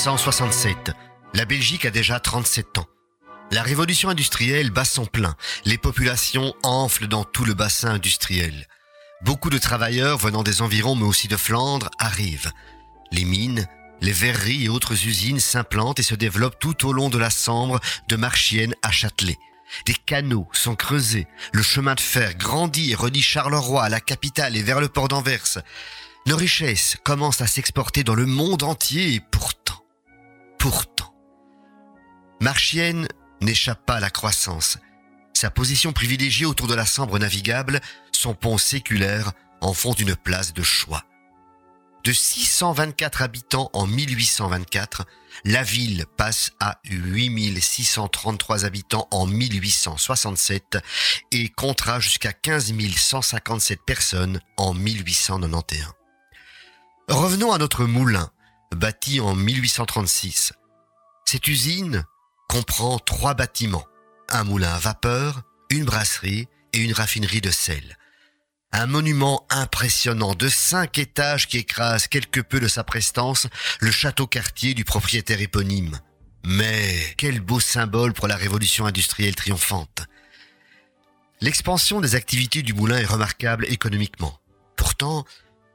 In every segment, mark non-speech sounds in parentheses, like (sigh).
1867. La Belgique a déjà 37 ans. La révolution industrielle bat son plein. Les populations enflent dans tout le bassin industriel. Beaucoup de travailleurs venant des environs mais aussi de Flandre arrivent. Les mines, les verreries et autres usines s'implantent et se développent tout au long de la Sambre de Marchienne à Châtelet. Des canaux sont creusés, le chemin de fer grandit et relie Charleroi à la capitale et vers le port d'Anvers. Nos richesses commencent à s'exporter dans le monde entier et pourtant, pourtant, Marchienne n'échappe pas à la croissance. Sa position privilégiée autour de la Sambre navigable, son pont séculaire en font une place de choix. De 624 habitants en 1824, la ville passe à 8633 habitants en 1867 et comptera jusqu'à 15 157 personnes en 1891. Revenons à notre moulin, bâti en 1836. Cette usine comprend trois bâtiments, un moulin à vapeur, une brasserie et une raffinerie de sel. Un monument impressionnant de cinq étages qui écrase quelque peu de sa prestance le château quartier du propriétaire éponyme. Mais quel beau symbole pour la révolution industrielle triomphante. L'expansion des activités du moulin est remarquable économiquement. Pourtant,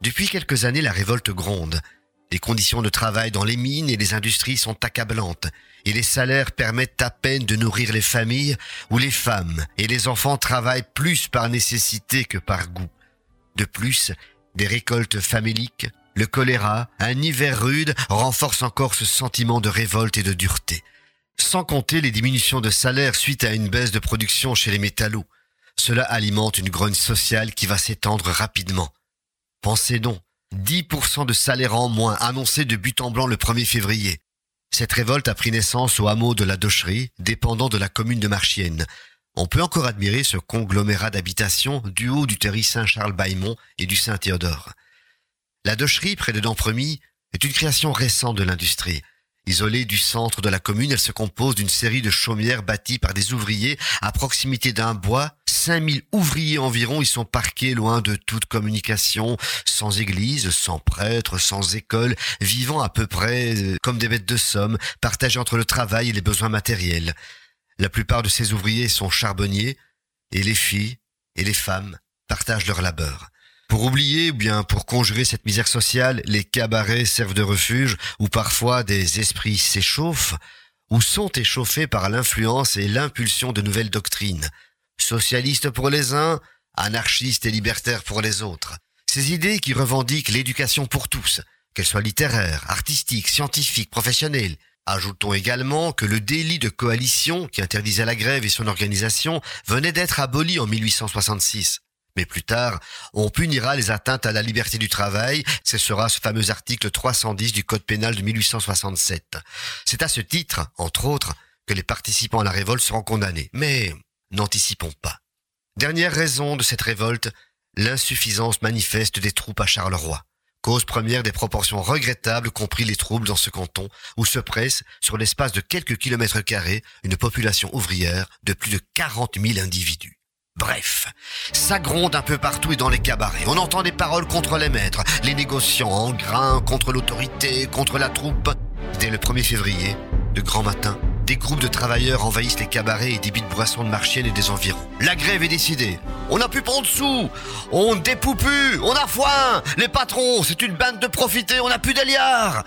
depuis quelques années, la révolte gronde. Les conditions de travail dans les mines et les industries sont accablantes et les salaires permettent à peine de nourrir les familles où les femmes et les enfants travaillent plus par nécessité que par goût. De plus, des récoltes faméliques, le choléra, un hiver rude renforcent encore ce sentiment de révolte et de dureté. Sans compter les diminutions de salaire suite à une baisse de production chez les métallos. Cela alimente une grogne sociale qui va s'étendre rapidement. Pensez donc, 10% de salaire en moins annoncé de but en blanc le 1er février. Cette révolte a pris naissance au hameau de la Docherie, dépendant de la commune de Marchienne. On peut encore admirer ce conglomérat d'habitations du haut du terri Saint-Charles-Baimont et du Saint-Théodore. La Docherie, près de Dampremy, est une création récente de l'industrie. Isolée du centre de la commune, elle se compose d'une série de chaumières bâties par des ouvriers à proximité d'un bois. 5000 ouvriers environ y sont parqués loin de toute communication, sans église, sans prêtre, sans école, vivant à peu près euh, comme des bêtes de somme, partagés entre le travail et les besoins matériels. La plupart de ces ouvriers sont charbonniers, et les filles et les femmes partagent leur labeur. Pour oublier ou bien pour conjurer cette misère sociale, les cabarets servent de refuge où parfois des esprits s'échauffent ou sont échauffés par l'influence et l'impulsion de nouvelles doctrines. Socialistes pour les uns, anarchistes et libertaires pour les autres. Ces idées qui revendiquent l'éducation pour tous, qu'elle soit littéraire, artistique, scientifique, professionnelle. Ajoutons également que le délit de coalition qui interdisait la grève et son organisation venait d'être aboli en 1866. Mais plus tard, on punira les atteintes à la liberté du travail. Ce sera ce fameux article 310 du Code pénal de 1867. C'est à ce titre, entre autres, que les participants à la révolte seront condamnés. Mais n'anticipons pas. Dernière raison de cette révolte, l'insuffisance manifeste des troupes à Charleroi. Cause première des proportions regrettables compris les troubles dans ce canton, où se presse, sur l'espace de quelques kilomètres carrés, une population ouvrière de plus de 40 000 individus. Bref, ça gronde un peu partout et dans les cabarets. On entend des paroles contre les maîtres, les négociants en grain, contre l'autorité, contre la troupe. Dès le 1er février, de grand matin, des groupes de travailleurs envahissent les cabarets et débitent boissons de Marchienne et des environs. La grève est décidée. On n'a plus en dessous. On dépoupe plus. On a foin. Les patrons, c'est une bande de profités. On n'a plus d'aliards.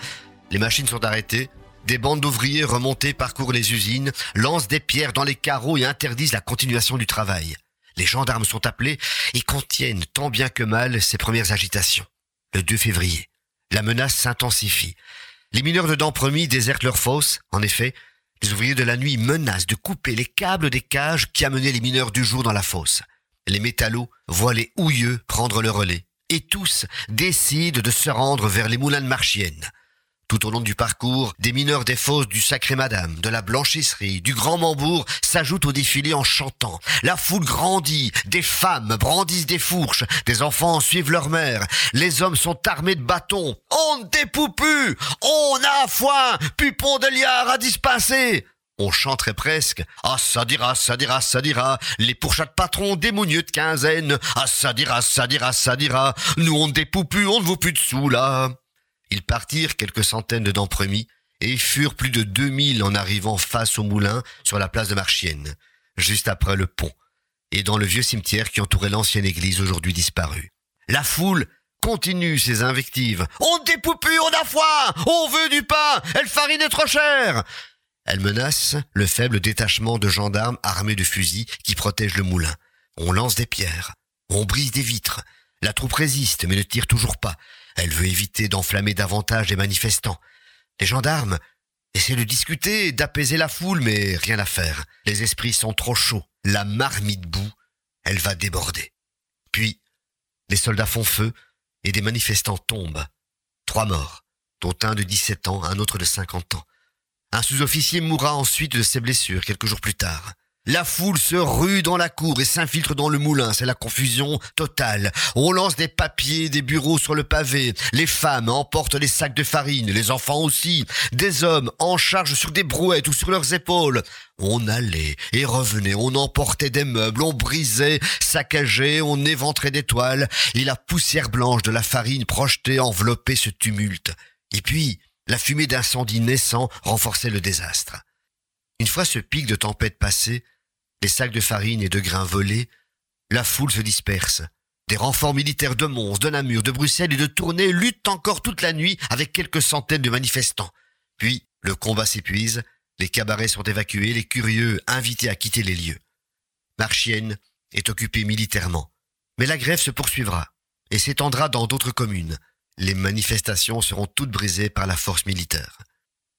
Les machines sont arrêtées. Des bandes d'ouvriers remontés parcourent les usines, lancent des pierres dans les carreaux et interdisent la continuation du travail. Les gendarmes sont appelés et contiennent tant bien que mal ces premières agitations. Le 2 février, la menace s'intensifie. Les mineurs de Dampremy désertent leurs fosses. En effet, les ouvriers de la nuit menacent de couper les câbles des cages qui amenaient les mineurs du jour dans la fosse. Les métallos voient les houilleux prendre le relais. Et tous décident de se rendre vers les moulins de Marchienne. Tout au long du parcours, des mineurs des fosses du Sacré Madame, de la Blanchisserie, du Grand Mambourg s'ajoutent au défilé en chantant. La foule grandit, des femmes brandissent des fourches, des enfants suivent leur mère, les hommes sont armés de bâtons. On ne dépoupe plus, on a foin, pupon de liard à dispenser. On chanterait presque. Ah, ça dira, ça dira, ça dira. Les pourchats de patrons, des mounieux de quinzaine. Ah, ça dira, ça dira, ça dira. Nous, on ne dépoupe plus, on ne vaut plus de sous, là. Ils partirent quelques centaines de d'empremis et furent plus de 2000 en arrivant face au moulin sur la place de Marchienne, juste après le pont, et dans le vieux cimetière qui entourait l'ancienne église aujourd'hui disparue. La foule continue ses invectives. On dépoupe, on a foi, on veut du pain, elle farine trop chère. Elle menace le faible détachement de gendarmes armés de fusils qui protègent le moulin. On lance des pierres, on brise des vitres. La troupe résiste mais ne tire toujours pas. Elle veut éviter d'enflammer davantage les manifestants. Les gendarmes essaient de discuter, d'apaiser la foule, mais rien à faire. Les esprits sont trop chauds. La marmite boue, elle va déborder. Puis, les soldats font feu et des manifestants tombent. Trois morts, dont un de 17 ans, un autre de 50 ans. Un sous-officier mourra ensuite de ses blessures quelques jours plus tard. La foule se rue dans la cour et s'infiltre dans le moulin. C'est la confusion totale. On lance des papiers, des bureaux sur le pavé. Les femmes emportent les sacs de farine, les enfants aussi. Des hommes en charge sur des brouettes ou sur leurs épaules. On allait et revenait, on emportait des meubles, on brisait, saccageait, on éventrait des toiles, et la poussière blanche de la farine projetée enveloppait ce tumulte. Et puis, la fumée d'incendie naissant renforçait le désastre. Une fois ce pic de tempête passé, les sacs de farine et de grains volés, la foule se disperse. Des renforts militaires de Mons, de Namur, de Bruxelles et de Tournai luttent encore toute la nuit avec quelques centaines de manifestants. Puis, le combat s'épuise, les cabarets sont évacués, les curieux invités à quitter les lieux. Marchienne est occupée militairement. Mais la grève se poursuivra et s'étendra dans d'autres communes. Les manifestations seront toutes brisées par la force militaire.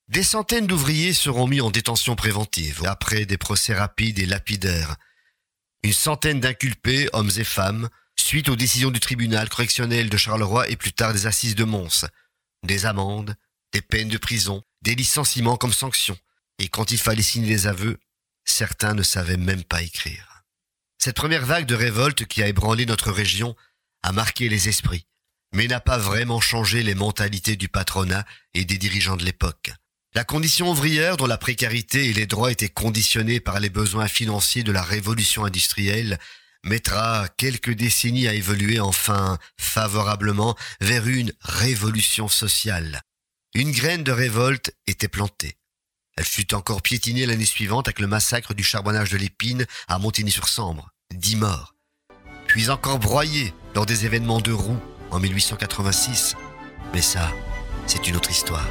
Des centaines d'ouvriers seront mis en détention préventive après des procès rapides et lapidaires. Une centaine d'inculpés, hommes et femmes, suite aux décisions du tribunal correctionnel de Charleroi et plus tard des assises de Mons. Des amendes, des peines de prison, des licenciements comme sanction. Et quand il fallait signer les aveux, certains ne savaient même pas écrire. Cette première vague de révolte qui a ébranlé notre région a marqué les esprits, mais n'a pas vraiment changé les mentalités du patronat et des dirigeants de l'époque. La condition ouvrière dont la précarité et les droits étaient conditionnés par les besoins financiers de la révolution industrielle mettra quelques décennies à évoluer enfin favorablement vers une révolution sociale. Une graine de révolte était plantée. Elle fut encore piétinée l'année suivante avec le massacre du charbonnage de l'épine à Montigny-sur-Sambre. Dix morts. Puis encore broyée lors des événements de Roux en 1886. Mais ça, c'est une autre histoire.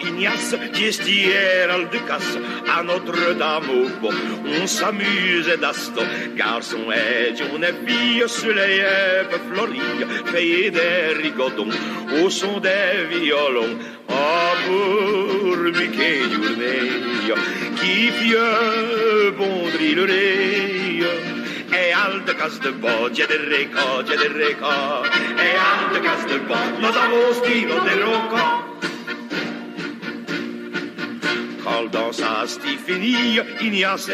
Ignace qui est hier casse à Notre-Dame au pont. On s'amuse d'aston, garçon et est fille sur les yeux fleuries, payé des rigodons au son des violons. Ah, pour Mickey Journée, qui pieux bon drillerie. E al de cas de bo, dia de reco, dia de reco, e al de cas de bo, nos avostino de loco. Dans sa stifenie, ignace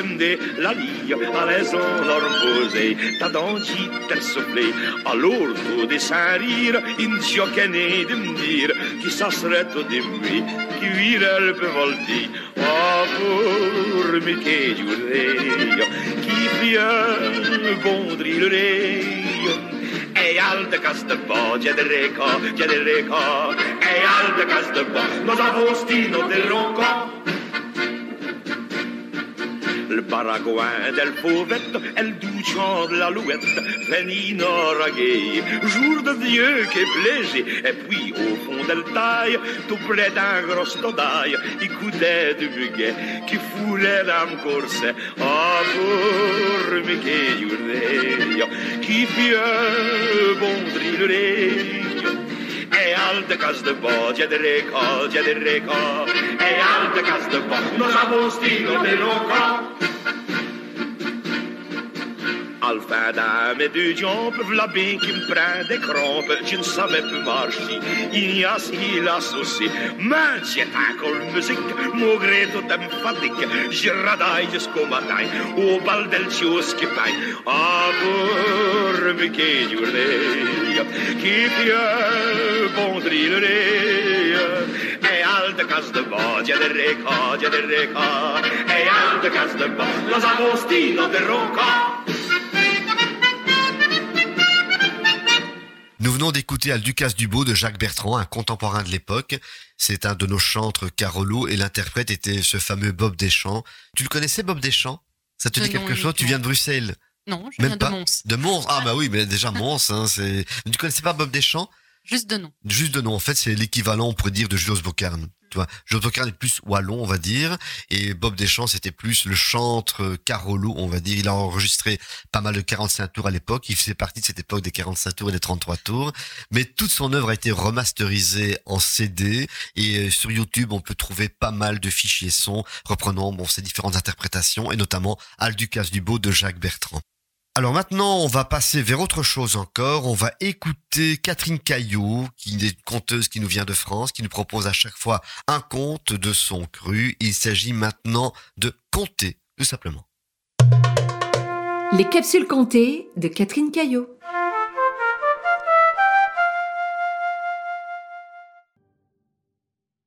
la lie, à l'aison leur posé, ta dangi tel soufflé, à l'ordre des saint rire, in giocane de me dire, qui ça serait au demi, qui virer peut volti, ah, pour me che giurei, qui vient bondri le E al de cas de bo, dia de reco, dia de reco, e al de cas de bo, nos avostino del ronco. Le baragouin del pauvette, elle douchant de l'alouette, Fénina raguée, jour de Dieu qui plaisé, et puis au fond d'elle taille, tout près d'un gros stodaille, écoutait du buguet, qui foulait l'âme corset, ah pour me qui pieux bon drillerait, e al de cas de bo, dia de reco, dia de reco, e al de cas de bo, nos avons stilo de loco. Enfin dame v'là bien qui me prend des crampes, je ne savais plus marcher, il y a ce qu'il a saucé. Mais encore musique, mon gré tout me fatigue, je radaille jusqu'au matin, au bal del qui. Ah, pour me che giurlei, qui pieu bon drillerai, et alte casse de bas, de reca, de reca, et alte casse de bas, los agostino de roca. Nous venons d'écouter Alducas Dubo de Jacques Bertrand, un contemporain de l'époque. C'est un de nos chantres Carolo et l'interprète était ce fameux Bob Deschamps. Tu le connaissais Bob Deschamps? Ça te dit quelque chose? Tu viens de Bruxelles? Non, je Même viens pas de Mons. De Mons? Ah (laughs) bah oui, mais déjà Mons, hein, c'est... Tu connaissais pas Bob Deschamps? Juste de nom. Juste de nom, en fait, c'est l'équivalent, on pourrait dire, de Jules Bocarn. Tu vois, Jules est plus wallon, on va dire, et Bob Deschamps, c'était plus le chantre Carolo, on va dire. Il a enregistré pas mal de 45 tours à l'époque. Il faisait partie de cette époque des 45 tours et des 33 tours. Mais toute son œuvre a été remasterisée en CD, et euh, sur YouTube, on peut trouver pas mal de fichiers sons reprenant, bon, ces différentes interprétations, et notamment Alducas Dubo de Jacques Bertrand. Alors maintenant, on va passer vers autre chose encore. On va écouter Catherine Caillot, qui est une conteuse qui nous vient de France, qui nous propose à chaque fois un conte de son cru. Il s'agit maintenant de conter, tout simplement. Les capsules comptées de Catherine Caillot.